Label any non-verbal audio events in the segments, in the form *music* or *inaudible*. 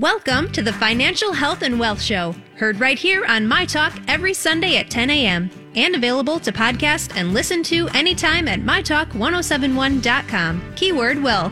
Welcome to the Financial Health and Wealth Show, heard right here on My Talk every Sunday at 10 a.m. and available to podcast and listen to anytime at mytalk1071.com. Keyword will.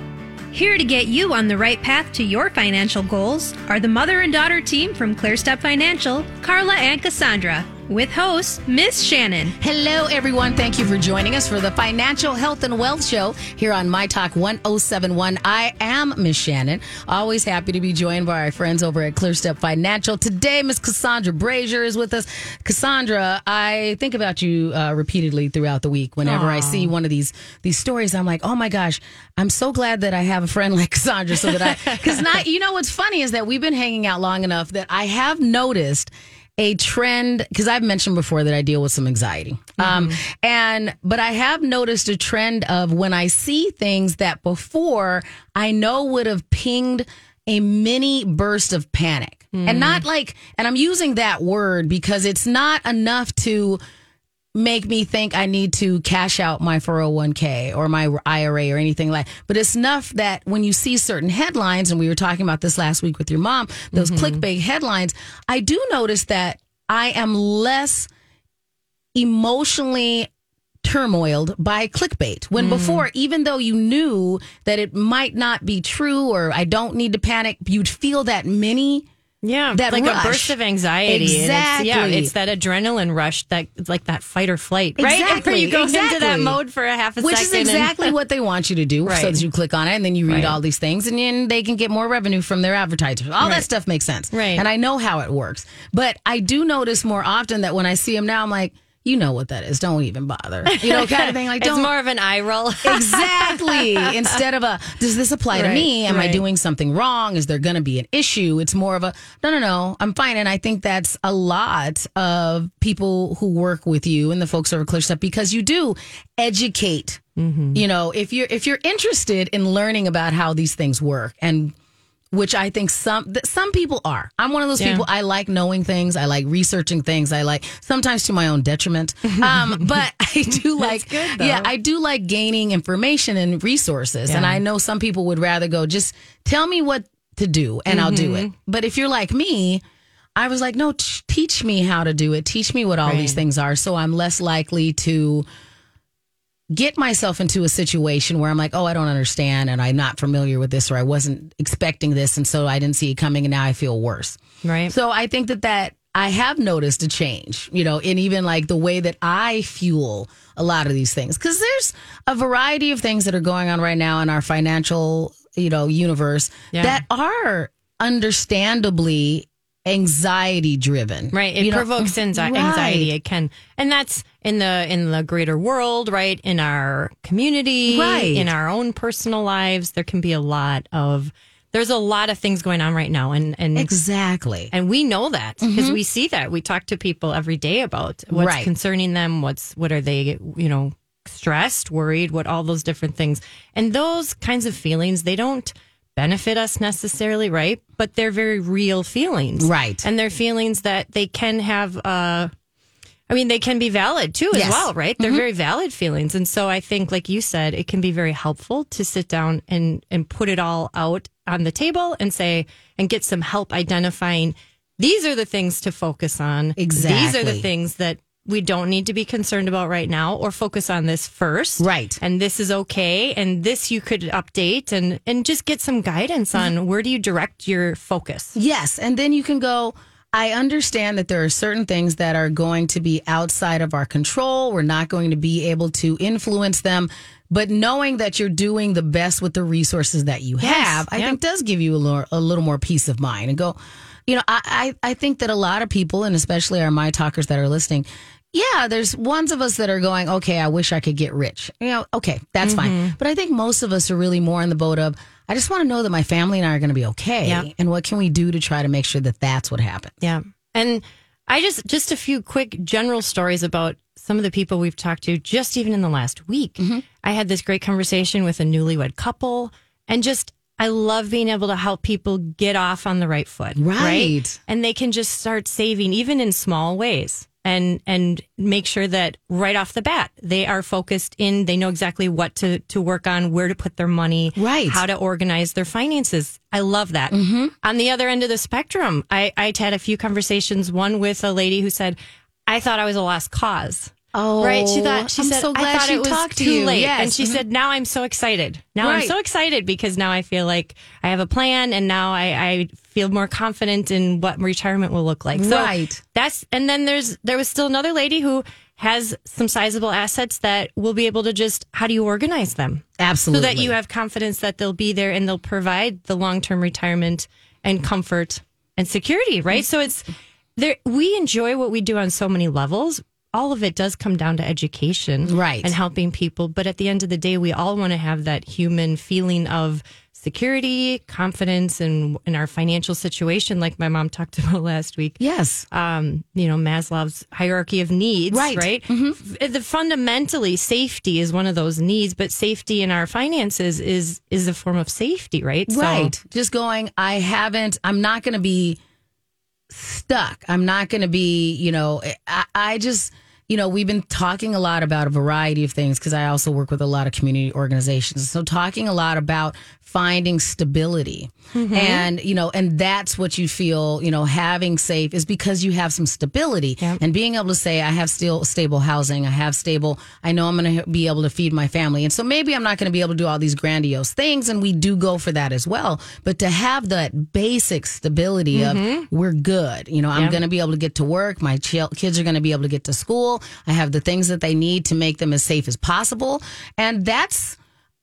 Here to get you on the right path to your financial goals are the mother and daughter team from ClearStep Financial, Carla and Cassandra, with host Miss Shannan. Hello, everyone. Thank you for joining us for the Financial Health and Wealth Show here on My Talk 1071. I am Miss Shannan. Always happy to be joined by our friends over at ClearStep Financial. Today, Miss Cassandra Brashier is with us. Cassandra, I think about you uh, repeatedly throughout the week. Whenever I see one of these these stories, I'm like, oh my gosh, I'm so glad that I have a friend *laughs* like Cassandra, so that I because not you know what's funny is that we've been hanging out long enough that I have noticed a trend because I've mentioned before that I deal with some anxiety. Um, and but I have noticed a trend of when I see things that before I know would have pinged a mini burst of panic. And not like and I'm using that word because it's not enough to make me think I need to cash out my 401k or my IRA or anything like. But it's enough that when you see certain headlines, and we were talking about this last week with your mom, those mm-hmm. clickbait headlines, I do notice that I am less emotionally turmoiled by clickbait when mm. before even though you knew that it might not be true or I don't need to panic you'd feel that mini Yeah, that like rush. a burst of anxiety. and it's- Exactly. yeah, it's that adrenaline rush that like that fight or flight, right? *laughs* Exactly, Where you go into that mode for a half a which is second. and- exactly *laughs* what they want you to do. So Right. that you click on it and then you read Right. all these things and then they can get more revenue from their advertisers. All that stuff makes sense. Right. And I know how it works. But I do notice more often that when I see them now, I'm like, you know what that is. Don't even bother. You know, kind of thing. Like, *laughs* it's don't. more of an eye roll. *laughs* Exactly. Instead of a, does this apply to me? Am I doing something wrong? Is there going to be an issue? It's more of a, no, no, no, I'm fine. And I think that's a lot of people who work with you and the folks over ClearStep because you do educate. Mm-hmm. You know, if you're if you're interested in learning about how these things work and which I think some some people are. I'm one of those Yeah. people. I like knowing things. I like researching things. I like sometimes to my own detriment. *laughs* Um, but *laughs* I do like, good, yeah, I do like gaining information and resources. And I know some people would rather go just tell me what to do and I'll do Mm-hmm. it. But if you're like me, I was like, no, t- teach me how to do it. Teach me what all these things are, so I'm less likely to get myself into a situation where I'm like, oh, I don't understand and I'm not familiar with this or I wasn't expecting this and so I didn't see it coming and now I feel worse. right. So I think that that I have noticed a change, you know, in even like the way that I fuel a lot of these things because there's a variety of things that are going on right now in our financial, you know, universe Yeah. that are understandably anxiety driven. Right. It You provokes anxi- right. anxiety. It can, and that's in the in the greater world, right? In our community, Right. In our own personal lives, there can be a lot of. There's a lot of things going on right now, and and Exactly. and we know that because mm-hmm. we see that. We talk to people every day about what's Right. concerning them. What's what are they? You know, stressed, worried, what all those different things, and those kinds of feelings. They don't benefit us necessarily, right? But they're very real feelings, Right. And they're feelings that they can have. uh I mean, they can be valid too, as Yes. well, right? They're very valid feelings, and so I think, like you said, it can be very helpful to sit down and and put it all out on the table and say and get some help identifying these are the things to focus on. Exactly. These are the things that we don't need to be concerned about right now, or focus on this first, Right. And this is okay, and this you could update and and just get some guidance on mm-hmm. where do you direct your focus. Yes. And then you can go, I understand that there are certain things that are going to be outside of our control. We're not going to be able to influence them. But knowing that you're doing the best with the resources that you have, I yeah. think does give you a little, a little more peace of mind and go, you know, I, I, I think that a lot of people, and especially our My Talkers that are listening, yeah, there's ones of us that are going, okay, I wish I could get rich. You know, okay, that's fine. Mm-hmm. But I think most of us are really more in the boat of, I just want to know that my family and I are going to be okay. Yeah. And what can we do to try to make sure that that's what happens? Yeah. And I just just a few quick general stories about some of the people we've talked to just even in the last week. Mm-hmm. I had this great conversation with a newlywed couple and just I love being able to help people get off on the right foot. Right. And they can just start saving even in small ways. And and make sure that right off the bat they are focused in they know exactly what to to work on where to put their money Right. how to organize their finances i love that Mm-hmm. on the other end of the spectrum i i had a few conversations one with a lady who said i thought i was a lost cause Oh, right she thought she I'm said so glad i thought it was talked to too you. late Yes. and she Mhm. said now i'm so excited now i'm so excited because now i feel like i have a plan and now i i feel more confident in what retirement will look like so Right. that's and then there's there was still another lady who has some sizable assets that will be able to just how do you organize them Absolutely. so that you have confidence that they'll be there and they'll provide the long-term retirement and comfort and security right so it's there we enjoy what we do on so many levels all of it does come down to education Right. and helping people but at the end of the day we all want to have that human feeling of security confidence and in our financial situation like my mom *laughs* talked about last week Yes. um, you know, Maslow's hierarchy of needs, Right. right? Mm-hmm. F- eh, The fundamentally safety is one of those needs, but safety in our finances is is a form of safety, right? So- Right. Just going, I haven't, I'm not going to be stuck. I'm not going to be, you know, eh, I, I just, you know, we've been talking a lot about a variety of things because I also work with a lot of community organizations. So, talking a lot about finding stability. Mm-hmm. And, you know, and that's what you feel, you know, having safe is because you have some stability Yep. and being able to say, I have still stable housing, I have stable, I know I'm going to be able to feed my family. And so maybe I'm not going to be able to do all these grandiose things. And we do go for that as well. But to have that basic stability of mm-hmm. we're good, you know, I'm going to be able to get to work. My chil- kids are going to be able to get to school. I have the things that they need to make them as safe as possible. And that's,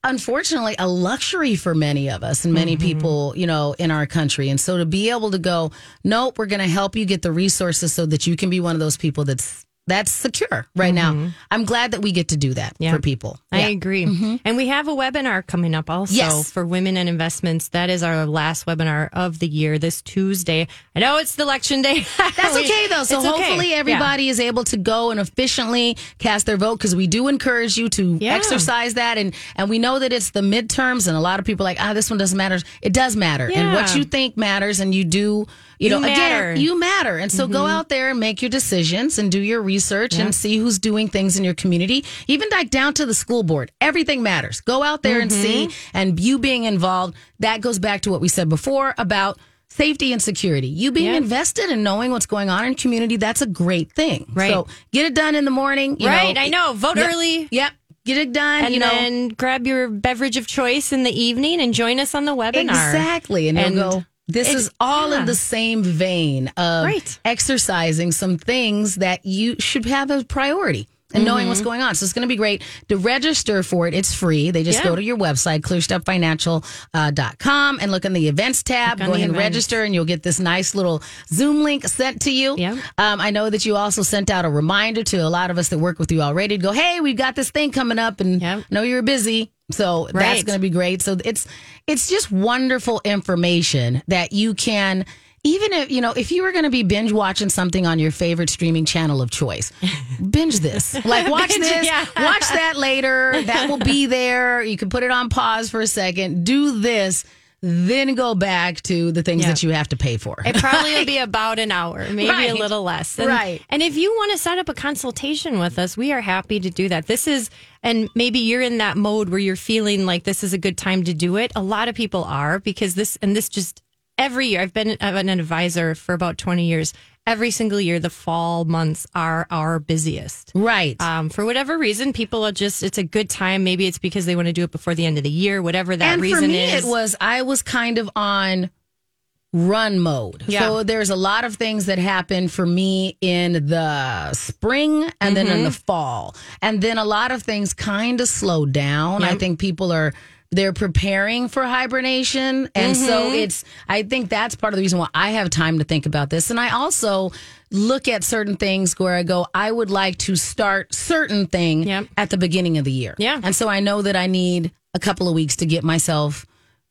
unfortunately a luxury for many of us and many mm-hmm. people, you know, in our country. And so to be able to go, nope, we're going to help you get the resources so that you can be one of those people that's that's secure right now. I'm glad that we get to do that Yeah. for people. I Yeah. agree. And we have a webinar coming up also Yes. for women and investments. That is our last webinar of the year this Tuesday. I know it's the election day. *laughs* That's We- okay though. So it's okay. hopefully Yeah. everybody is able to go and efficiently cast their vote because we do encourage you to exercise that and and we know that it's the midterms and a lot of people are like ah this one doesn't matter. It does matter and what you think matters and you do you, You know matter. again you matter and so go mm-hmm. out there and make your decisions and do your research and see who's doing things in your community even like down to the school board everything matters go out there and see mm-hmm. and you being involved that goes back to what we said before about safety and security. You being Yeah. invested in knowing what's going on in community, that's a great thing. Right. So get it done in the morning. You Right, know, I know. Vote Yep. early. Yep. Get it done. And you know. then grab your beverage of choice in the evening and join us on the webinar. Exactly. And, And go, this it- is all yeah. in the same vein of Right. exercising some things that you should have as priority. And knowing Mm-hmm. what's going on. So it's going to be great. To register for it, it's free. They just Yeah. go to your website, clearstepfinancial.com, and look in the events tab. Go ahead and register, and you'll get this nice little Zoom link sent to you. Yeah. Um, I know that you also sent out a reminder to a lot of us that work with you already to go, hey, we've got this thing coming up, and Yep. I know you're busy. So that's going to be great. So it's it's just wonderful information that you can even if you know if you were going to be binge watching something on your favorite streaming channel of choice, *laughs* binge this. Like watch Binge, this, yeah. watch that later. *laughs* That will be there. You can put it on pause for a second. Do this, then go back to the things Yeah. that you have to pay for. It probably will be *laughs* about an hour, maybe Right. a little less. And, Right. And if you want to set up a consultation with us, we are happy to do that. This is, and maybe you're in that mode where you're feeling like this is a good time to do it. A lot of people are because this, and this just every year, I've been I'm an advisor for about 20 years. Every single year, the fall months are our busiest. right. Um, for whatever reason, people are just, it's a good time. Maybe it's because they want to do it before the end of the year, whatever that and reason for me, is. it was I was kind of on run mode. Yeah. So there's a lot of things that happen for me in the spring and then Mm-hmm. in the fall, and then a lot of things kind of slow down. I think people are. They're preparing for hibernation. And so Mm-hmm. it's, I think that's part of the reason why I have time to think about this. And I also look at certain things where I go, I would like to start certain thing Yep. at the beginning of the year. Yeah. And so I know that I need a couple of weeks to get myself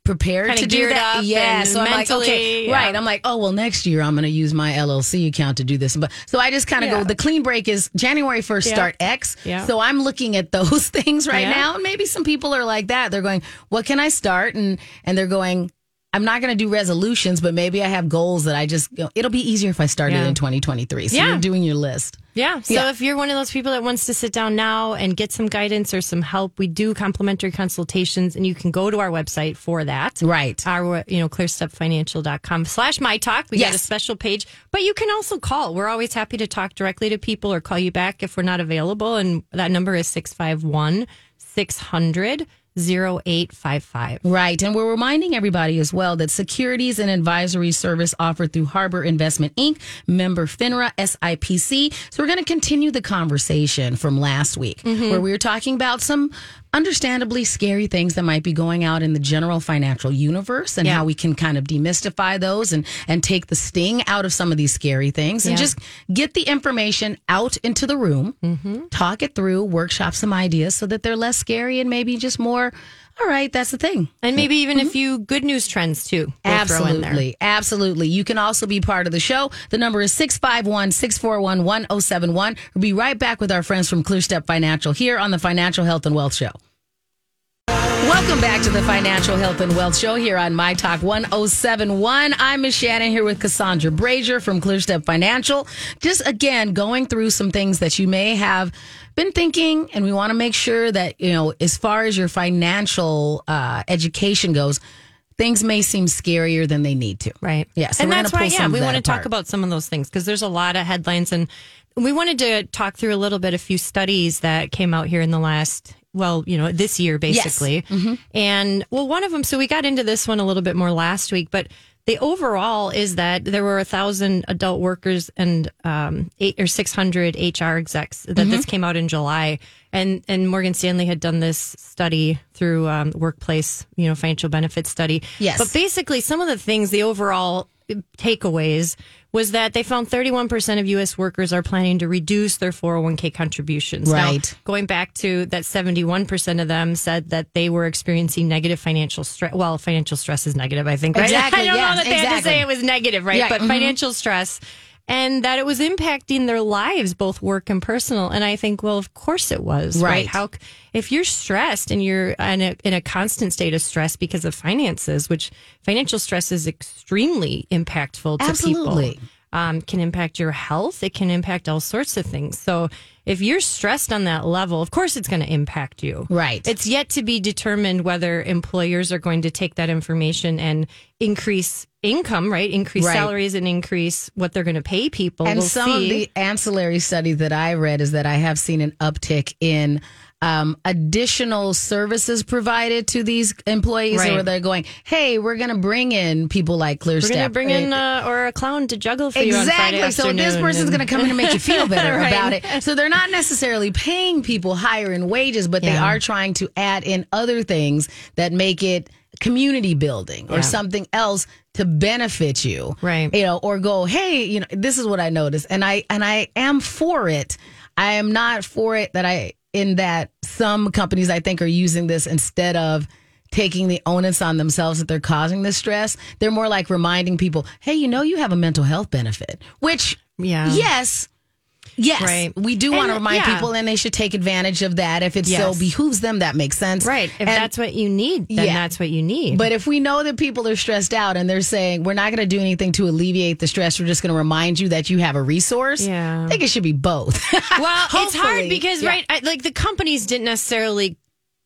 prepared Kinda to do that. yeah. So I'm like, okay, yeah. right. I'm like, oh well, next year I'm going to use my LLC account to do this. But so I just kind of Yeah. go. The clean break is January 1st. Yeah. Start X. Yeah. So I'm looking at those *laughs* things right now, and maybe some people are like that. They're going, what can I start? And and they're going. I'm not going to do resolutions, but maybe I have goals that I just, it'll be easier if I started Yeah. in 2023. So Yeah. you're doing your list. Yeah. So Yeah. if you're one of those people that wants to sit down now and get some guidance or some help, we do complimentary consultations and you can go to our website for that. Right. Our, you know, clearstepfinancial.com slash my talk. We got a special page, but you can also call. We're always happy to talk directly to people or call you back if we're not available. And that number is 651 600 0855. Right. And we're reminding everybody as well that securities and advisory service offered through Harbour Investment Inc., member FINRA, SIPC. So we're going to continue the conversation from last week mm-hmm. where we were talking about some understandably scary things that might be going out in the general financial universe and Yeah. how we can kind of demystify those and, and take the sting out of some of these scary things and Yeah. just get the information out into the room, mm-hmm. talk it through, workshop some ideas so that they're less scary and maybe just more, all right, that's the thing. And maybe even a mm-hmm. few good news trends too. we'll throw in there. Absolutely. Absolutely. You can also be part of the show. The number is 651 641 1071. We'll be right back with our friends from ClearStep Financial here on the Financial Health and Wealth Show. Welcome back to the Financial Health and Wealth Show here on My Talk 1071. I'm Miss Shannan here with Cassandra Brashier from ClearStep Financial. Just again, going through some things that you may have been thinking, and we want to make sure that, you know, as far as your financial uh, education goes, things may seem scarier than they need to. Right. Yeah, so and that's why, yeah, we want to talk about some of those things because there's a lot of headlines. And we wanted to talk through a little bit, a few studies that came out here in the last, well, you know, this year, basically. Mm-hmm. And, well, one of them, so we got into this one a little bit more last week, but the overall is that there were a thousand adult workers and um, eight or 600 HR execs that Mm-hmm. this came out in July. And, and Morgan Stanley had done this study through um, workplace, you know, financial benefits study. Yes. But basically, some of the things, the overall takeaways was that they found 31% of U.S. workers are planning to reduce their 401k contributions. Now, Right. going back to that 71% of them said that they were experiencing negative financial stress. Well, financial stress is negative, I think. Right? Exactly, *laughs* I don't yes, know that they had to say it was negative, right? Yeah, but mhm. financial stress. And that it was impacting their lives, both work and personal. And I think, well, of course it was, right? Right. How, if you're stressed and you're in a, in a constant state of stress because of finances, which financial stress is extremely impactful to Absolutely. people, um, can impact your health. It can impact all sorts of things. So if you're stressed on that level, of course it's going to impact you. Right. It's yet to be determined whether employers are going to take that information and increase income, right? Increase Right. salaries and increase what they're going to pay people. And we'll some see. of the ancillary studies that I read is that I have seen an uptick in um, additional services provided to these employees Right. where they're going, hey, we're going to bring in people like ClearStep. We're going to bring in uh, or a clown to juggle for you Exactly. So this person's and- going to come in and make you feel *laughs* better Right. about it. So they're not necessarily paying people higher in wages, but they are trying to add in other things that make it community building or Yeah. something else to benefit you. Right. You know, or go, hey, you know, this is what I noticed. And I and I am for it. I am not for it that I in that some companies I think are using this instead of taking the onus on themselves that they're causing this stress. They're more like reminding people, hey, you know, you have a mental health benefit, which, Yeah. yes. Yes, Right. we do want to remind yeah. people, and they should take advantage of that if it so behooves them. That makes sense, Right. If And- that's what you need, then Yeah. that's what you need. but if we know that people are stressed out and they're saying we're not going to do anything to alleviate the stress, we're just going to remind you that you have a resource. Yeah. I think it should be both. *laughs* Well, it's hard because Yeah. right, I, like the companies didn't necessarily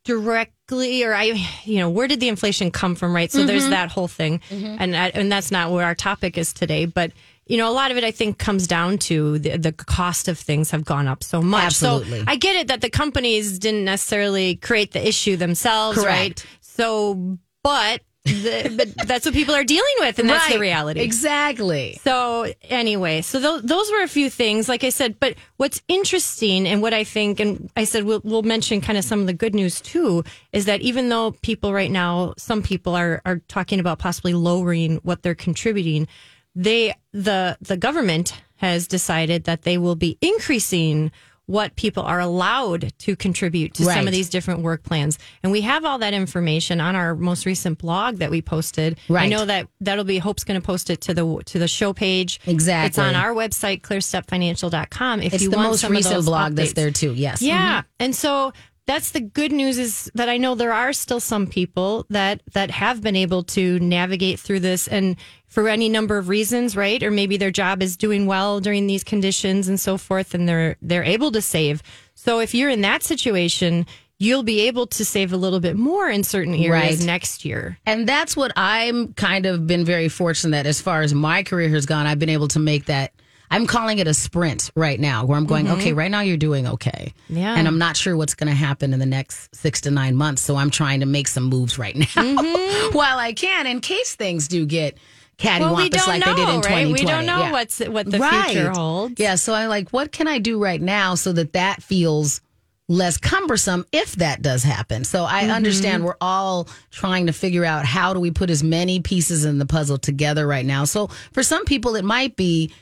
directly, or I, you know, where did the inflation come from? Right, so Mm-hmm. there's that whole thing, and that, and that's not where our topic is today, but. You know, a lot of it I think comes down to the, the cost of things have gone up so much. Absolutely. So I get it that the companies didn't necessarily create the issue themselves, right? So, but, the, but *laughs* that's what people are dealing with, and that's the reality. Exactly. So anyway, so those those were a few things, like I said. But what's interesting and what I think, and I said we'll we'll mention kind of some of the good news too, is that even though people right now, some people are are talking about possibly lowering what they're contributing, they the the government has decided that they will be increasing what people are allowed to contribute to some of these different work plans. And we have all that information on our most recent blog that we posted. Right. I know that that'll be Hope's going to post it to the to the show page. Exactly. It's on our website clearstepfinancial.com if It's you the want most some of recent blog that's there too. Yes. Yeah. Mm-hmm. And so that's the good news is that I know there are still some people that that have been able to navigate through this and for any number of reasons, right? Or maybe their job is doing well during these conditions and so forth and they're they're able to save. So if you're in that situation, you'll be able to save a little bit more in certain areas Right. next year. And that's what I'm kind of been very fortunate that as far as my career has gone, I've been able to make that. I'm calling it a sprint right now where I'm going, okay, right now you're doing okay. Yeah. And I'm not sure what's going to happen in the next six to nine months. So I'm trying to make some moves right now *laughs* while I can in case things do get cattywampus Well, we like know, they did in right? 2020. We don't know Yeah. what's what the Right. future holds. Yeah. So I'm like, what can I do right now so that that feels less cumbersome if that does happen? So I Mm-hmm. understand we're all trying to figure out how do we put as many pieces in the puzzle together right now. So for some people, it might be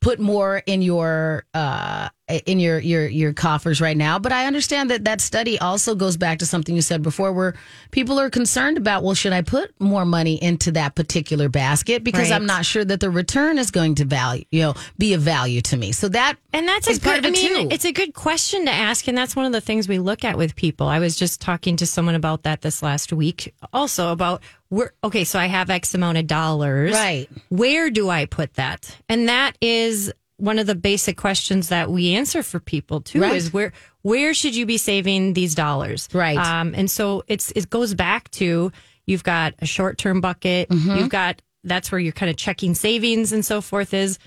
put more in your uh in your your your coffers right now but i understand that that study also goes back to something you said before where people are concerned about well should i put more money into that particular basket because Right. i'm not sure that the return is going to value you know be of value to me so that And that's is a part good, of I it mean, too. it's a good question to ask. And that's one of the things we look at with people. I was just talking to someone about that this last week also about where, okay, so I have X amount of dollars. Right. Where do I put that? And that is one of the basic questions that we answer for people too Right. is where, where should you be saving these dollars? Right. Um, and so it's, it goes back to you've got a short term bucket. Mm-hmm. You've got, that's where you're kind of checking savings and so forth is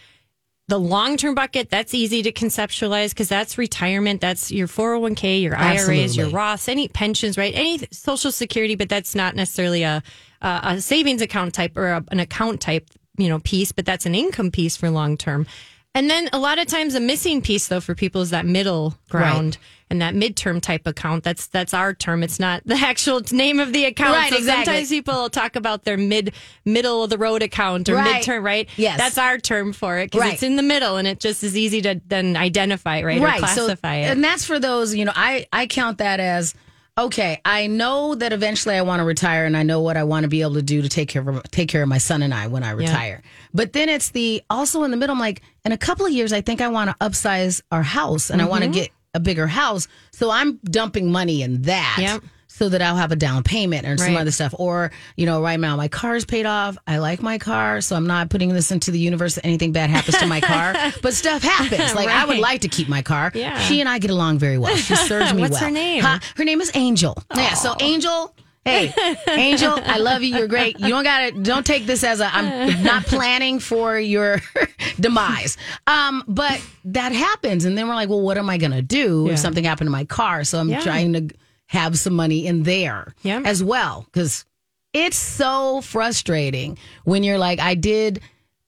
the long term bucket, that's easy to conceptualize because that's retirement. That's your 401k, your IRAs, your Absolutely. Roths, any pensions, right? Any social security, but that's not necessarily a, a, a savings account type or a, an account type, you know, piece, but that's an income piece for long term. And then a lot of times a missing piece though for people is that middle ground and that midterm type account. That's that's our term. It's not the actual name of the account. Right, so exactly. sometimes people talk about their mid middle of the road account or Right. midterm, right? Yes. That's our term for it because Right. it's in the middle and it just is easy to then identify, right? Or classify it. and that's for those you know i i count that as okay i know that eventually i want to retire and i know what i want to be able to do to take care of take care of my son and i when i retire but then it's the also in the middle i'm like in a couple of years i think i want to upsize our house and i want to Mm-hmm. get a bigger house so i'm dumping money in that Yep. So that I'll have a down payment and some Right. other stuff. Or, you know, right now my car is paid off. I like my car, so I'm not putting this into the universe that anything bad happens to my car. *laughs* But stuff happens. Like I would like to keep my car. Yeah. She and I get along very well. She *laughs* serves me What's well. her name? Huh? Her name is Angel. Yeah. So Angel. Hey, *laughs* Angel, I love you. You're great. You don't got to, don't take this as a, I'm not planning for your demise. Um, but that happens. And then we're like, well, what am I to do Yeah. if something happened to my car? So I'm Yeah. trying to have some money in there Yeah. as well. Cause it's so frustrating when you're like, I did,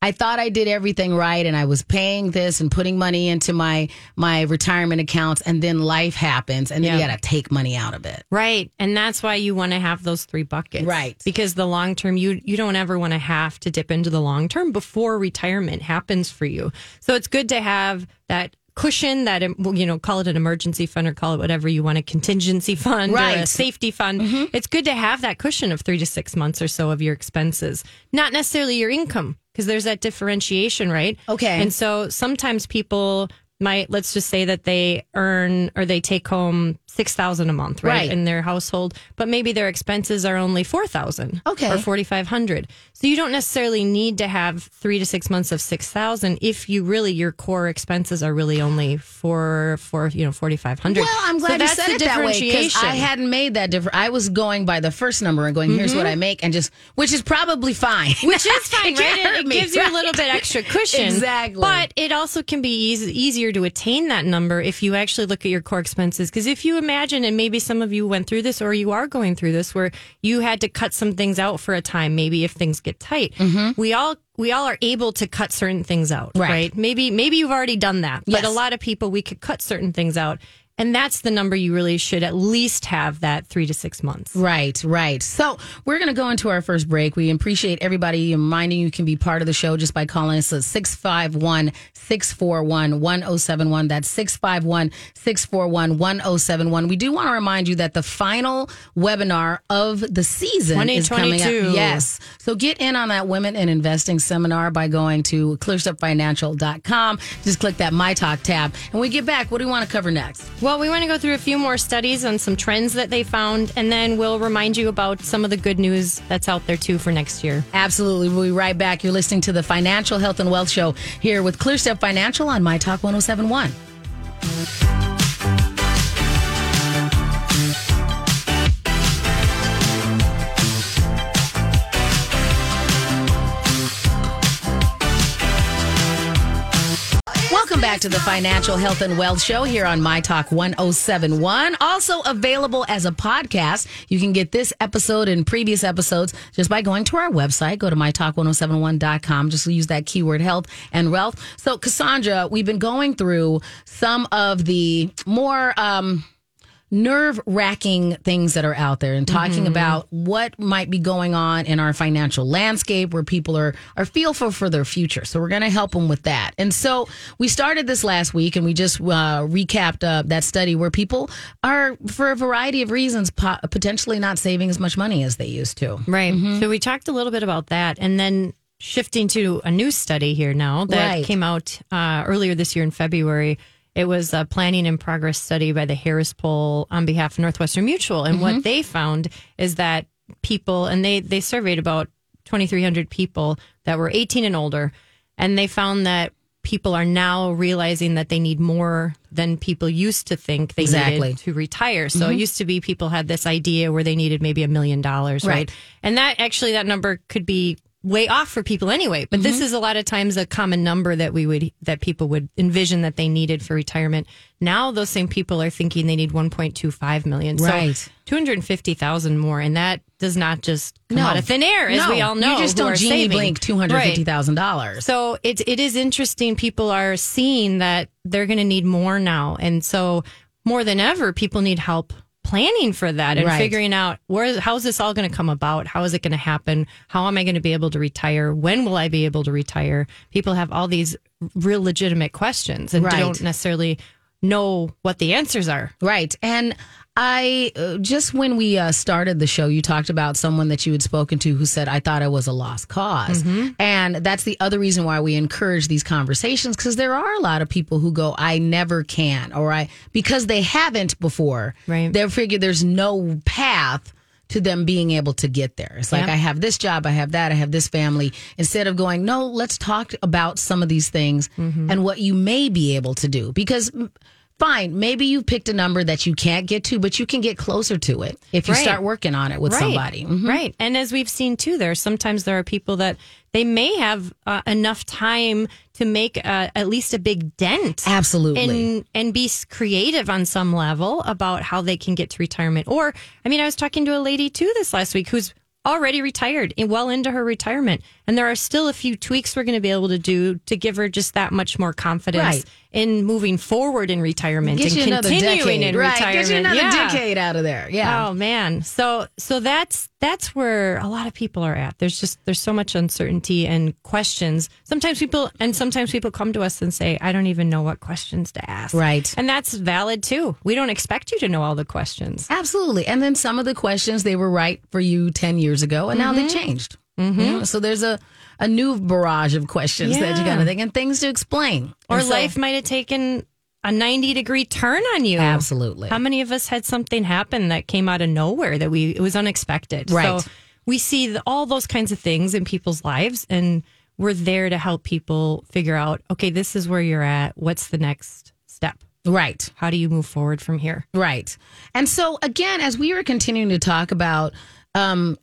I thought I did everything right and I was paying this and putting money into my, my retirement accounts and then life happens and then you got to take money out of it. Right. And that's why you want to have those three buckets. Right. Because the long term, you, you don't ever want to have to dip into the long term before retirement happens for you. So it's good to have that cushion that, you know, call it an emergency fund or call it whatever you want, a contingency fund or a Right. Mm-hmm. safety fund. It's good to have that cushion of three to six months or so of your expenses, not necessarily your income. Because there's that differentiation, right? Okay. And so sometimes people might, let's just say that they earn or they take home six thousand a month, right, Right. in their household, but maybe their expenses are only four thousand, Okay. or forty five hundred. So you don't necessarily need to have three to six months of six thousand if you really your core expenses are really only for for you know forty five hundred. Well, I'm glad you said it that way because I hadn't made that different. I was going by the first number and going, here's what I make, and just which is probably fine. Mm-hmm. which is *laughs* fine, It right? It, me, gives you a little bit extra cushion. *laughs* Exactly. But it also can be easy, easier to attain that number if you actually look at your core expenses. Because if you imagine, and maybe some of you went through this or you are going through this, where you had to cut some things out for a time, maybe if things get tight, we all we all are able to cut certain things out, Mm-hmm. Right. right? Maybe maybe you've already done that, but a lot of people we could cut certain things out. And that's the number you really should at least have that three to six months. Right, right. So we're going to go into our first break. We appreciate everybody reminding you can be part of the show just by calling us at 651 641 1071. That's 651 641 1071. We do want to remind you that the final webinar of the season is coming up. 2022. Yes. So get in on that Women in Investing seminar by going to clearstepfinancial.com. Just click that My Talk tab. And when we get back, what do we want to cover next? Well, we want to go through a few more studies on some trends that they found, and then we'll remind you about some of the good news that's out there too for next year. Absolutely. We'll be right back. You're listening to the Financial Health and Wealth Show here with ClearStep Financial on My Talk 1071. Welcome back to the Financial Health and Wealth Show here on My Talk 1071. Also available as a podcast. You can get this episode and previous episodes just by going to our website. Go to mytalk1071.com. Just use that keyword health and wealth. So, Cassandra, we've been going through some of the more, um, nerve wracking things that are out there and talking about what might be going on in our financial landscape where people are, are fearful for their future. So we're going to help them with that. And so we started this last week and we just uh, recapped uh, that study where people are, for a variety of reasons, po- potentially not saving as much money as they used to. Right. So we talked a little bit about that, and then shifting to a new study here now that Right. came out uh, earlier this year in February. It was a planning in progress study by the Harris Poll on behalf of Northwestern Mutual, and what mm-hmm. they found is that people, and they they surveyed about 2,300 people that were 18 and older, and they found that people are now realizing that they need more than people used to think they Exactly. needed to retire. So it mm-hmm. used to be people had this idea where they needed maybe a million dollars, right? And that actually that number could be way off for people anyway. But this mm-hmm. is a lot of times a common number that we would that people would envision that they needed for retirement. Now those same people are thinking they need 1.25 million. Right. So 250,000 more and that does not just come No. out of thin air as No, we all know. You just don't genie blink $250,000. So it it is interesting. People are seeing that they're going to need more now, and so more than ever, people need help planning for that and Right. figuring out where how is this all going to come about? How is it going to happen? How am I going to be able to retire? When will I be able to retire? People have all these real legitimate questions and Right. don't necessarily know what the answers are. Right. And I uh, just when we uh, started the show, you talked about someone that you had spoken to who said, I thought I was a lost because And that's the other reason why we encourage these conversations because there are a lot of people who go, I never can, or I, because they haven't before, Right. they figure there's no path to them being able to get there. It's like, Yeah. I have this job, I have that, I have this family. Instead of going, no, let's talk about some of these things and what you may be able to do. Because fine, maybe you picked a number that you can't get to, but you can get closer to it if you Right. start working on it with somebody. Mhm. Right. And as we've seen too, there sometimes there are people that they may have uh, enough time to make uh, at least a big dent. Absolutely. And, and be creative on some level about how they can get to retirement. Or, I mean, I was talking to a lady too this last week who's already retired and well into her retirement. And there are still a few tweaks we're going to be able to do to give her just that much more confidence Right. in moving forward in retirement Get and continuing in right. retirement. Get you another Yeah. decade out of there. Yeah. Oh man. So so that's that's where a lot of people are at. There's just there's so much uncertainty and questions. Sometimes people and sometimes people come to us and say, I don't even know what questions to ask. Right. And that's valid too. We don't expect you to know all the questions. Absolutely. And then some of the questions they were right for you 10 years ago and now they mm-hmm. changed. Mm-hmm. So there's a, a new barrage of questions that you Yeah. got to think and things to explain. Or so- life might have taken a 90 degree turn on you. Absolutely. How many of us had something happen that came out of nowhere that we it was unexpected? Right. So we see the, all those kinds of things in people's lives and we're there to help people figure out, okay, this is where you're at. What's the next step? Right. How do you move forward from here? Right. And so again, as we were continuing to talk about um,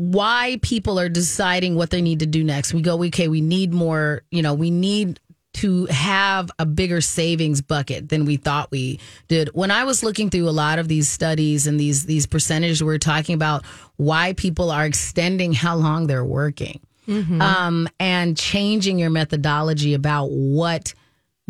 why people are deciding what they need to do next, we go, okay, we need more, you know, we need to have a bigger savings bucket than we thought we did. When I was looking through a lot of these studies and these these percentages, we are talking about why people are extending how long they're working. Um, and changing your methodology about what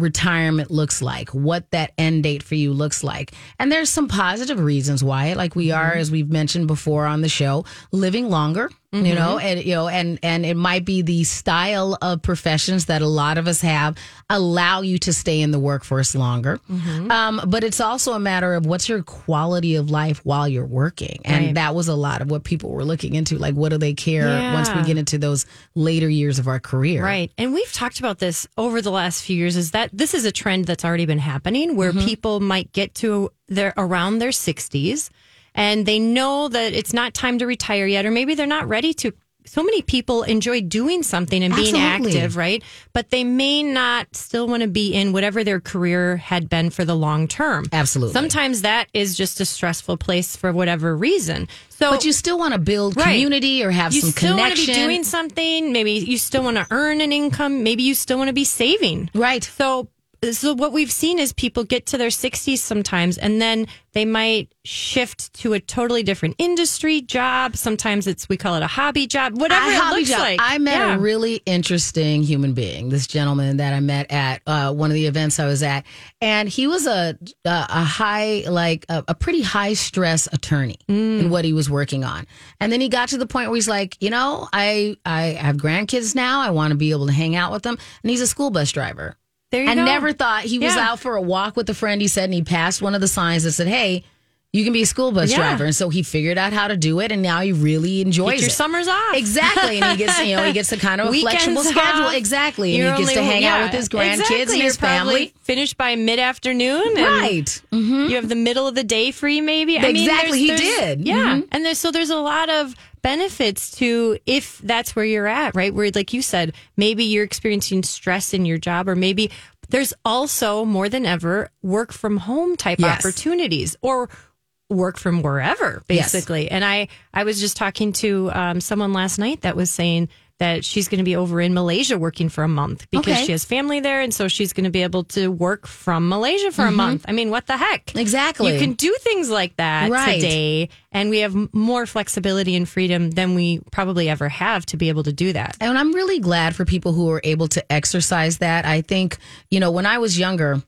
retirement looks like, what that end date for you looks like. And there's some positive reasons why, like we are, mm-hmm. as we've mentioned before on the show, living longer you know, and you know, and and it might be the style of professions that a lot of us have allow you to stay in the workforce longer. Um, but it's also a matter of what's your quality of life while you're working, and Right. that was a lot of what people were looking into. Like, what do they care once we get into those later years of our career? Right. And we've talked about this over the last few years is that this is a trend that's already been happening where Mm-hmm. people might get to their around their 60s and they know that it's not time to retire yet or maybe they're not ready to so many people enjoy doing something and being Absolutely. active, right? But they may not still want to be in whatever their career had been for the long term. Absolutely. Sometimes that is just a stressful place for whatever reason. So But you still want to build Right. community or have you some still want to connection. be doing something. Maybe you still want to earn an income. Maybe you still want to be saving. right. So, so what we've seen is people get to their 60s sometimes, and then they might shift to a totally different industry job. Sometimes it's we call it a hobby job, whatever I, it hobby looks job. like. I met Yeah. a really interesting human being. This gentleman that I met at uh, one of the events I was at, and he was a a, a high, like a, a pretty high stress attorney Mm. in what he was working on. And then he got to the point where he's like, you know, I I have grandkids now. I want to be able to hang out with them. And he's a school bus driver. There you I go. never thought he was Yeah. out for a walk with a friend. He said, and he passed one of the signs that said, "Hey." You can be a school bus Yeah. driver, and so he figured out how to do it, and now he really enjoys Get your it. summers off. Exactly, and he gets you know he gets a *laughs* kind of a flexible schedule. Exactly, and he gets to hang out with his grandkids exactly. and You're his family. Finished by mid afternoon, Right. Mm-hmm. You have the middle of the day free, maybe. I mean, Exactly, there's- he did. Yeah, Mhm. and there's so there's a lot of benefits to if that's where you're at, right? Where, like you said, maybe you're experiencing stress in your job, or maybe there's also more than ever work from home type Yes. opportunities, or work from wherever Yes. basically and i i was just talking to um, someone last night that was saying that she's going to be over in malaysia working for a month because Okay. she has family there and so she's going to be able to work from malaysia for a month i mean what the heck Mm-hmm. Exactly. you can do things like that Right. today and we have more flexibility and freedom than we probably ever have to be able to do that And I'm really glad for people who are able to exercise that. I think, you know, when I was younger,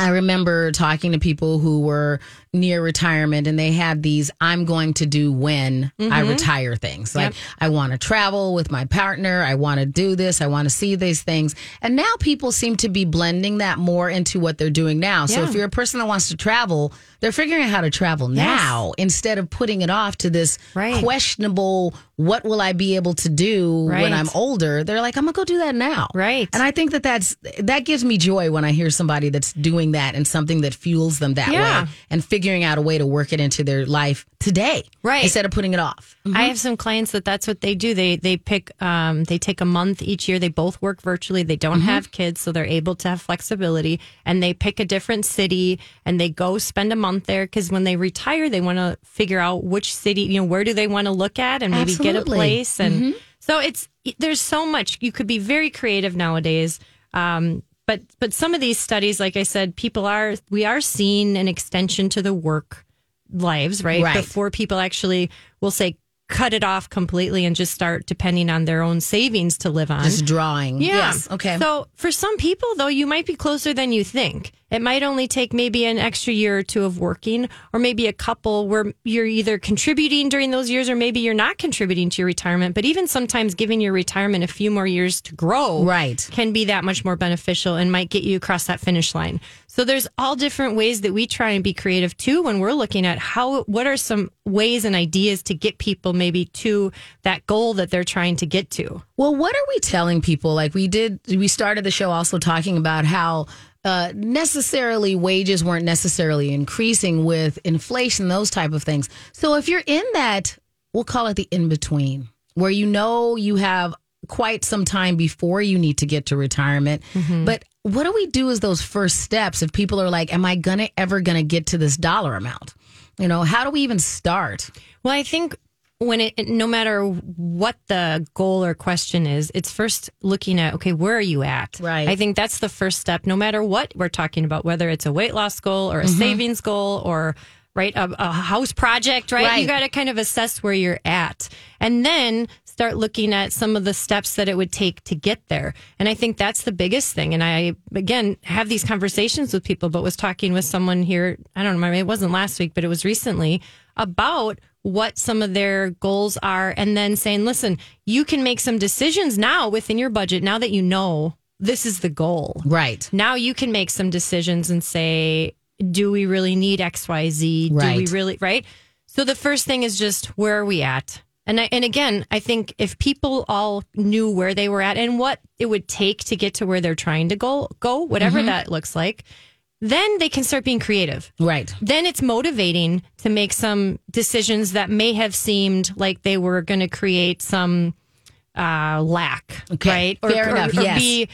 I remember talking to people who were near retirement and they had these I'm going to do when I mm-hmm. retire things. Like, I want to travel with my partner. I want to do this. I want to see these things. And now people seem to be blending that more into what they're doing now. So Yeah. if you're a person that wants to travel, they're figuring out how to travel now instead of putting it off to this Right. questionable, what will I be able to do when I'm older? They're like, I'm going to go do that now. Right. And I think that that's, that gives me joy when I hear somebody that's doing that and something that fuels them that Yeah. way and figuring out a way to work it into their life today. Right. Instead of putting it off. I have some clients that that's what they do. They they pick um, they take a month each year. They both work virtually. They don't have kids, so they're able to have flexibility. And they pick a different city and they go spend a month there because when they retire, they want to figure out which city you know where do they want to look at and maybe get a place. And so it's there's so much you could be very creative nowadays. Um, but but some of these studies, like I said, people are we are seeing an extension to the work lives, right? Right. Before people actually will say cut it off completely and just start depending on their own savings to live on. Just drawing. yeah. Yes. Okay. So for some people though, you might be closer than you think. It might only take maybe an extra year or two of working, or maybe a couple where you're either contributing during those years or maybe you're not contributing to your retirement. But even sometimes giving your retirement a few more years to grow Right. can be that much more beneficial and might get you across that finish line. So there's all different ways that we try and be creative too when we're looking at how what are some ways and ideas to get people maybe to that goal that they're trying to get to. Well, what are we telling people? Like we did, we started the show also talking about how uh, necessarily wages weren't necessarily increasing with inflation, those type of things. So if you're in that, we'll call it the in between, where you know you have quite some time before you need to get to retirement, but what do we do as those first steps if people are like, am I gonna ever gonna get to this dollar amount? You know, how do we even start? Well, I think when it, no matter what the goal or question is, it's first looking at, okay, where are you at? Right. I think that's the first step, no matter what we're talking about, whether it's a weight loss goal or a mm-hmm. savings goal or right a, a house project right? Right. you got to kind of assess where you're at and then start looking at some of the steps that it would take to get there and i think that's the biggest thing and i again have these conversations with people but was talking with someone here i don't remember it wasn't last week but it was recently about what some of their goals are and then saying, listen, you can make some decisions now within your budget now that you know this is the goal. Right. Now you can make some decisions and say, do we really need XYZ? Do we really, right? So the first thing is just where are we at? And I, and again, I think if people all knew where they were at and what it would take to get to where they're trying to go, go whatever mm-hmm. that looks like, then they can start being creative. Right. Then it's motivating to make some decisions that may have seemed like they were going to create some uh, lack, Okay, right? fair enough, yes. be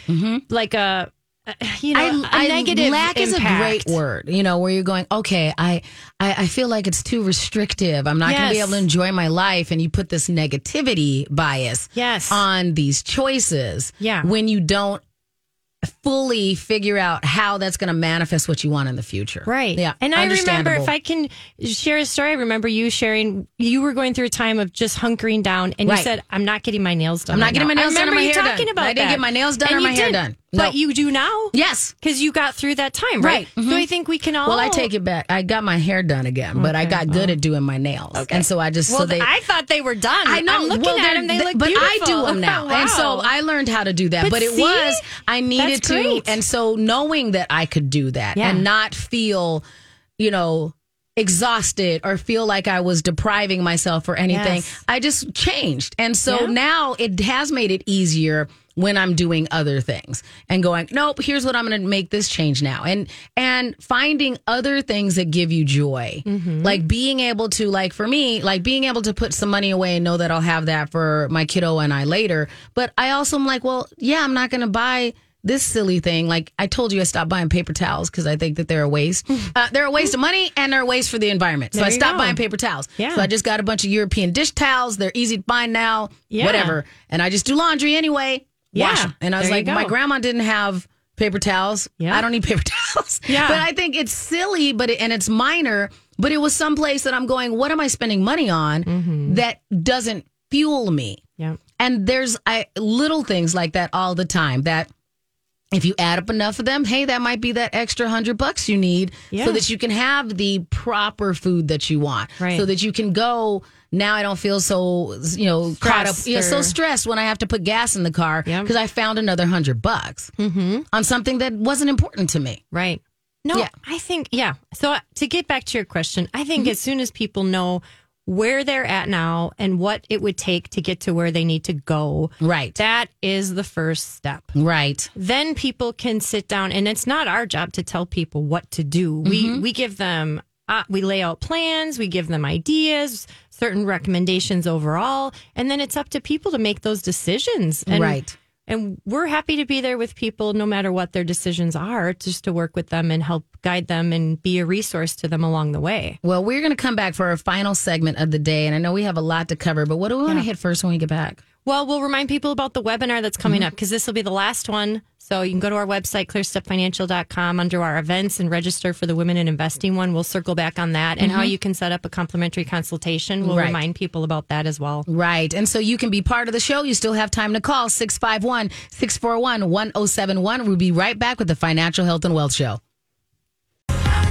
like a, you know, a I, I- negative lack is a great word, you know, where you're going, okay, I, I, I feel like it's too restrictive. I'm not going to be able to enjoy my life. And you put this negativity bias Yes. on these choices Yeah. when you don't fully figure out how that's going to manifest what you want in the future. Right. Yeah. And I remember if I can share a story, I remember you sharing, you were going through a time of just hunkering down and you said, I'm not getting my nails done. I'm not right getting now." my nails I done or remember my you hair talking done. about I didn't that. get my nails done And or my hair did. done. But No. you do now? Yes. Because you got through that time, Right. right? So I mm-hmm. think we can all. Well, I take it back. I got my hair done again, but I got good oh. at doing my nails. And so I just, Well, so they, I thought they were done. I know. I'm looking well, at them. They th- look but I do beautiful. them now, and so I learned how to do that. But But, it see? was I needed That's to, great. and so knowing that I could do that Yeah. and not feel, you know. Exhausted or feel like I was depriving myself or anything. Yes. I just changed. And so Yeah. now it has made it easier when I'm doing other things and going, nope, here's what I'm going to make this change now. And, and finding other things that give you joy, like being able to, like for me, like being able to put some money away and know that I'll have that for my kiddo and I later. But I also am like, well, yeah, I'm not going to buy this silly thing. Like I told you, I stopped buying paper towels because I think that they're a waste. *laughs* uh, they're a waste of money and they're a waste for the environment. So There I stopped buying paper towels. Yeah. So I just got a bunch of European dish towels. They're easy to find now. Yeah. Whatever. And I just do laundry anyway. Wash Yeah. 'em. And I was like, my grandma didn't have paper towels. Yeah. I don't need paper *laughs* towels. Yeah. But I think it's silly, but it, and it's minor. But it was someplace that I'm going. What am I spending money on Mm-hmm. that doesn't fuel me? Yeah. And there's I, little things like that all the time that if you add up enough of them, hey, that might be that extra hundred bucks you need Yeah. so that you can have the proper food that you want. Right. So that you can go. Now I don't feel so, you know, caught up, Stressed yeah, so stressed when I have to put gas in the car because I found another hundred bucks on something that wasn't important to me. Right. No, Yeah. I think, yeah. So uh, to get back to your question, I Mm-hmm. think as soon as people know where they're at now and what it would take to get to where they need to go, Right. that is the first step. Right. Then people can sit down, and it's not our job to tell people what to do. We Mm-hmm. we give them, uh, we lay out plans, we give them ideas, certain recommendations overall, and then it's up to people to make those decisions. And, Right. And we're happy to be there with people, no matter what their decisions are, just to work with them and help guide them and be a resource to them along the way. Well, we're going to come back for our final segment of the day, and I know we have a lot to cover. But what do we want to hit first when we get back? Well, we'll remind people about the webinar that's coming mm-hmm. up because this will be the last one. So you can go to our website, clearstepfinancial.com, under our events and register for the Women in Investing one. We'll circle back on that and how mm-hmm. you can set up a complimentary consultation. We'll Right. remind people about that as well. Right. And so you can be part of the show. You still have time to call 651 641 1071. We'll be right back with the Financial Health and Wealth Show.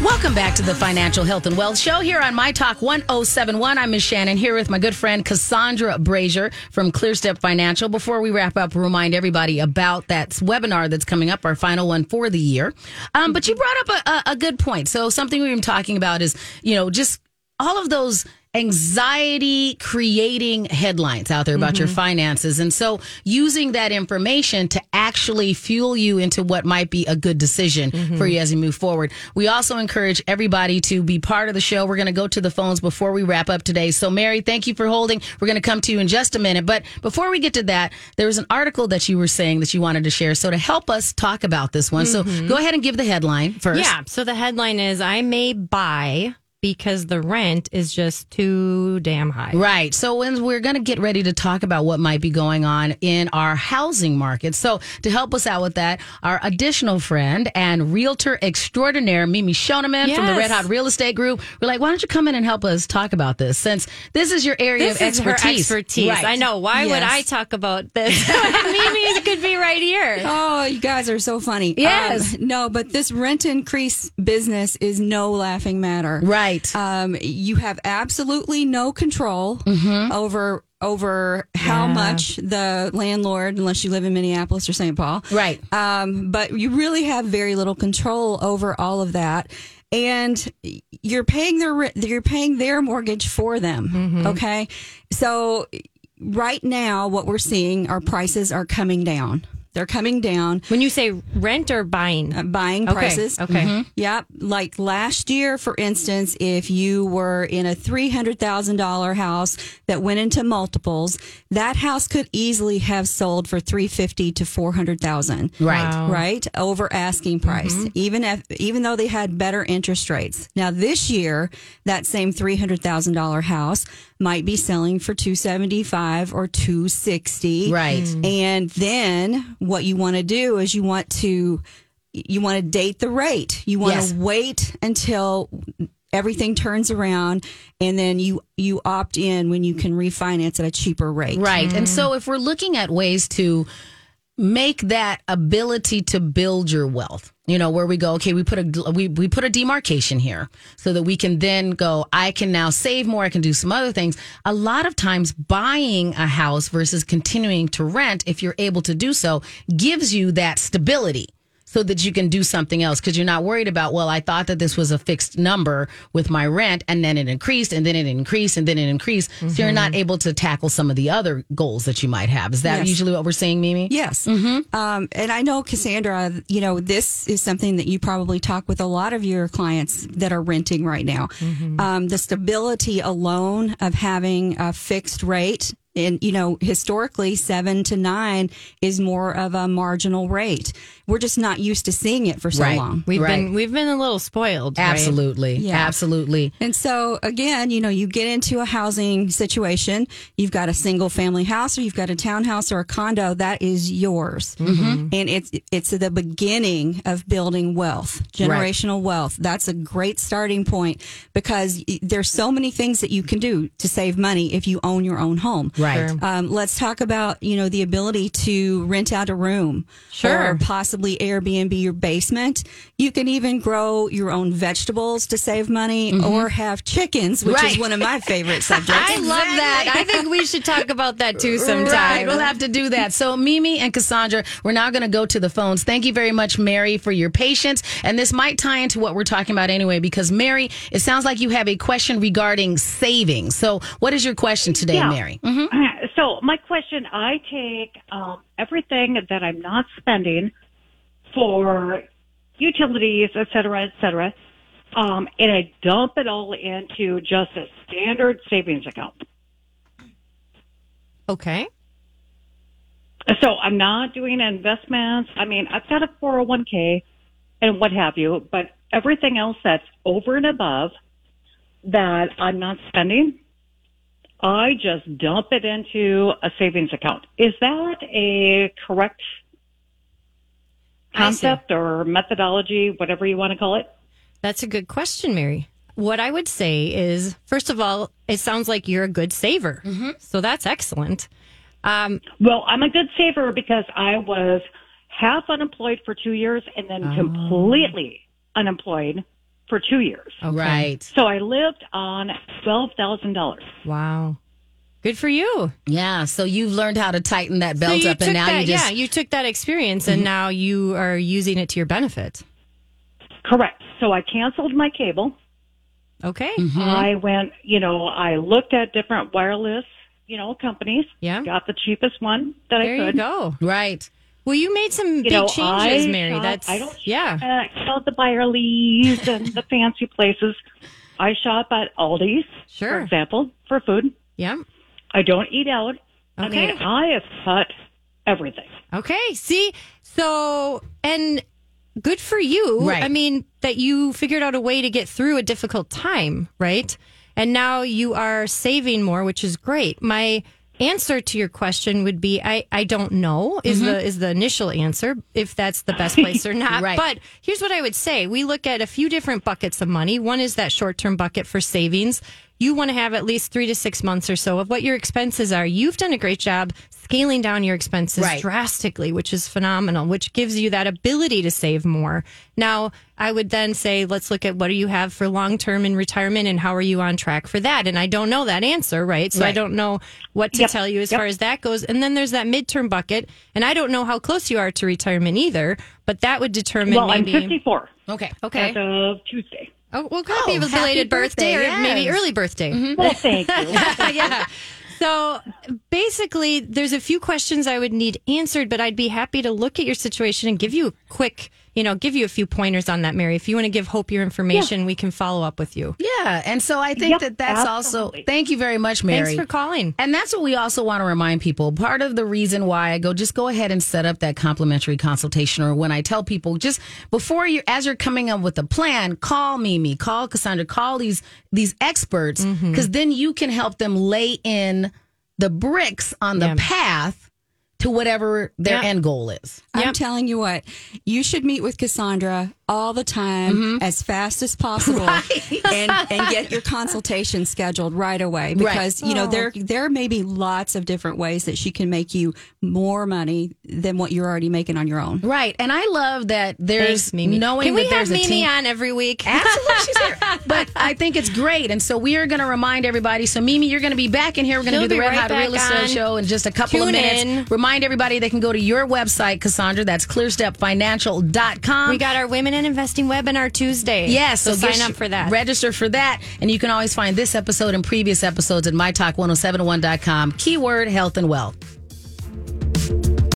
Welcome back to the Financial Health and Wealth Show here on My Talk 1071. I'm Ms. Shannan here with my good friend Cassandra Brashier from ClearStep Financial. Before we wrap up, remind everybody about that webinar that's coming up, our final one for the year. Um, but you brought up a, a, a good point. So something we've been talking about is, you know, just all of those anxiety creating headlines out there about your mm-hmm. finances. And so using that information to actually fuel you into what might be a good decision mm-hmm. for you as you move forward. We also encourage everybody to be part of the show. We're going to go to the phones before we wrap up today. So Mary, thank you for holding. We're going to come to you in just a minute. But before we get to that, there was an article that you were saying that you wanted to share. So to help us talk about this one, so mm-hmm. go ahead and give the headline first. Yeah. So the headline is I may buy because the rent is just too damn high. Right. So when we're going to get ready to talk about what might be going on in our housing market. So to help us out with that, our additional friend and realtor extraordinaire, Mimi Shoneman from the Red Hot Real Estate Group. We're like, why don't you come in and help us talk about this since this is your area This of is her expertise. expertise. Right. I know. Why would I talk about this? *laughs* *laughs* Mimi could be right here. Oh, you guys are so funny. Yes. Um, no, but this rent increase business is no laughing matter. Right. Right. Um, you have absolutely no control Mm-hmm. over over how Yeah. much the landlord, unless you live in Minneapolis or St. Paul, Right. Um, but you really have very little control over all of that, and you're paying their re- you're paying their mortgage for them. Mm-hmm. Okay, so right now what we're seeing, our prices are coming down. They're coming down. When you say rent or buying, Uh, buying Okay, prices. okay. Mhm. Yep. Like last year, for instance, if you were in a $300,000 house that went into multiples, that house could easily have sold for 350 to 400,000. Right. Wow. Right? Over asking price. Even if even though they had better interest rates. Now this year, that same $300,000 house might be selling for 275 or 260. Right. Mm. And then what you want to do is you want to you want to date the rate. You want Yes. to wait until everything turns around and then you you opt in when you can refinance at a cheaper rate. Right. And mm. so if we're looking at ways to make that ability to build your wealth, you know, where we go, okay, we put a we, we put a demarcation here so that we can then go, I can now save more, I can do some other things. A lot of times buying a house versus continuing to rent, if you're able to do so, gives you that stability so that you can do something else because you're not worried about well i thought that this was a fixed number with my rent and then it increased and then it increased and then it increased so you're not able to tackle some of the other goals that you might have is that Yes. usually what we're saying mimi Yes. Mm-hmm. Um, and I know, Cassandra, you know, this is something that you probably talk with a lot of your clients that are renting right now. Mm-hmm. Um, the stability alone of having a fixed rate. And, you know, historically, seven to nine is more of a marginal rate. We're just not used to seeing it for so Right. long. we've Right. been we've been a little spoiled. right? absolutely Yeah. absolutely And so again, you know, you get into a housing situation, you've got a single family house or you've got a townhouse or a condo that is yours. Mm-hmm. And it's it's the beginning of building wealth, generational wealth. That's a great starting point because there's so many things that you can do to save money if you own your own home. Right Sure. Um, let's talk about you know the ability to rent out a room, Sure. or possibly Airbnb your basement. You can even grow your own vegetables to save money, or have chickens, which Mm-hmm. Right. is one of my favorite *laughs* subjects. I love that. I think we should talk about that too sometime. Right, we'll have to do that. So, Mimi and Cassandra, we're now going to go to the phones. Thank you very much, Mary, for your patience. And this might tie into what we're talking about anyway, because Mary, it sounds like you have a question regarding savings. So, what is your question today, Yeah. Mary? Mhm. So my question: I take um, everything that I'm not spending for utilities, et cetera, et cetera, um, and I dump it all into just a standard savings account. Okay. So I'm not doing investments. I mean, I've got a 401k and what have you, but everything else that's over and above that I'm not spending, I just dump it into a savings account. Is that a correct concept or methodology, whatever you want to call it? That's a good question, Mary. What I would say is, first of all, it sounds like you're a good saver. Mm-hmm. So that's excellent. Um, Well, I'm a good saver because I was half unemployed for two years and then Oh. completely unemployed for two years. okay. Right. So I lived on twelve thousand dollars. Wow. Good for you. Yeah. So, you've learned how to tighten that belt so you up, took and now that, you just. yeah, you took that experience and now you are using it to your benefit. Correct. So I canceled my cable. Okay. Mm-hmm. I went, you know, I looked at different wireless, you know, companies. Yeah. Got the cheapest one that There I you could. go. Right. Well, you made some You big know, changes, I Mary. shop- That's I don't yeah. shop at the Byerly's and the fancy places. I shop at Aldi's, Sure. for example, for food. Yeah. I don't eat out. I Okay. mean, I have cut everything. Okay. See, so and good for you. Right. I mean, that you figured out a way to get through a difficult time, right? And now you are saving more, which is great. My answer to your question would be I, I don't know is mm-hmm. the is the initial answer if that's the best *laughs* place or not. Right. But here's what I would say. We look at a few different buckets of money. One is that short-term bucket for savings. You want to have at least 3 to 6 months or so of what your expenses are. You've done a great job scaling down your expenses Right. drastically, which is phenomenal, which gives you that ability to save more. Now, I would then say, let's look at what do you have for long term in retirement and how are you on track for that? And I don't know that answer, right? So I don't know what to Yep. tell you as Yep. far as that goes. And then there's that midterm bucket, and I don't know how close you are to retirement either, but that would determine Well, I'm 54 Okay. Okay. as of Tuesday. Oh, well, happy Oh, belated happy birthday, birthday, or maybe early birthday. Mm-hmm. Well, thank you. *laughs* yeah. So basically, there's a few questions I would need answered, but I'd be happy to look at your situation and give you a quick, you know, give you a few pointers on that, Mary. If you want to give Hope your information, we can follow up with you. Yeah, and so I think Yep, that that's also. Thank you very much, Mary. Thanks for calling. And that's what we also want to remind people. Part of the reason why I go, just go ahead and set up that complimentary consultation. Or when I tell people, just before you, as you're coming up with a plan, call Mimi, call Cassandra, call these these experts, Mm-hmm. because then you can help them lay in the bricks on the Yeah. path to whatever their Yeah. end goal is. I'm Yep. telling you what, you should meet with Cassandra all the time, Mm-hmm. as fast as possible, *laughs* and and get your consultation scheduled right away. Because you know there there may be lots of different ways that she can make you more money than what you're already making on your own. Right, and I love that there's Thanks, Mimi. knowing Can we that have there's a Mimi team. on every week? *laughs* Absolutely, she's here. But I think it's great, and so we are going to remind everybody. So Mimi, you're going to be back in here. We're going to do the Red right Hot Real Estate. Show in just a couple of minutes. in. Remind everybody they can go to your website, Cassandra. That's clearstepfinancial.com. We got our Women in Investing webinar Tuesday. Yes, so, get sign up for that. Register for that. And you can always find this episode and previous episodes at mytalk1071.com. Keyword health and wealth.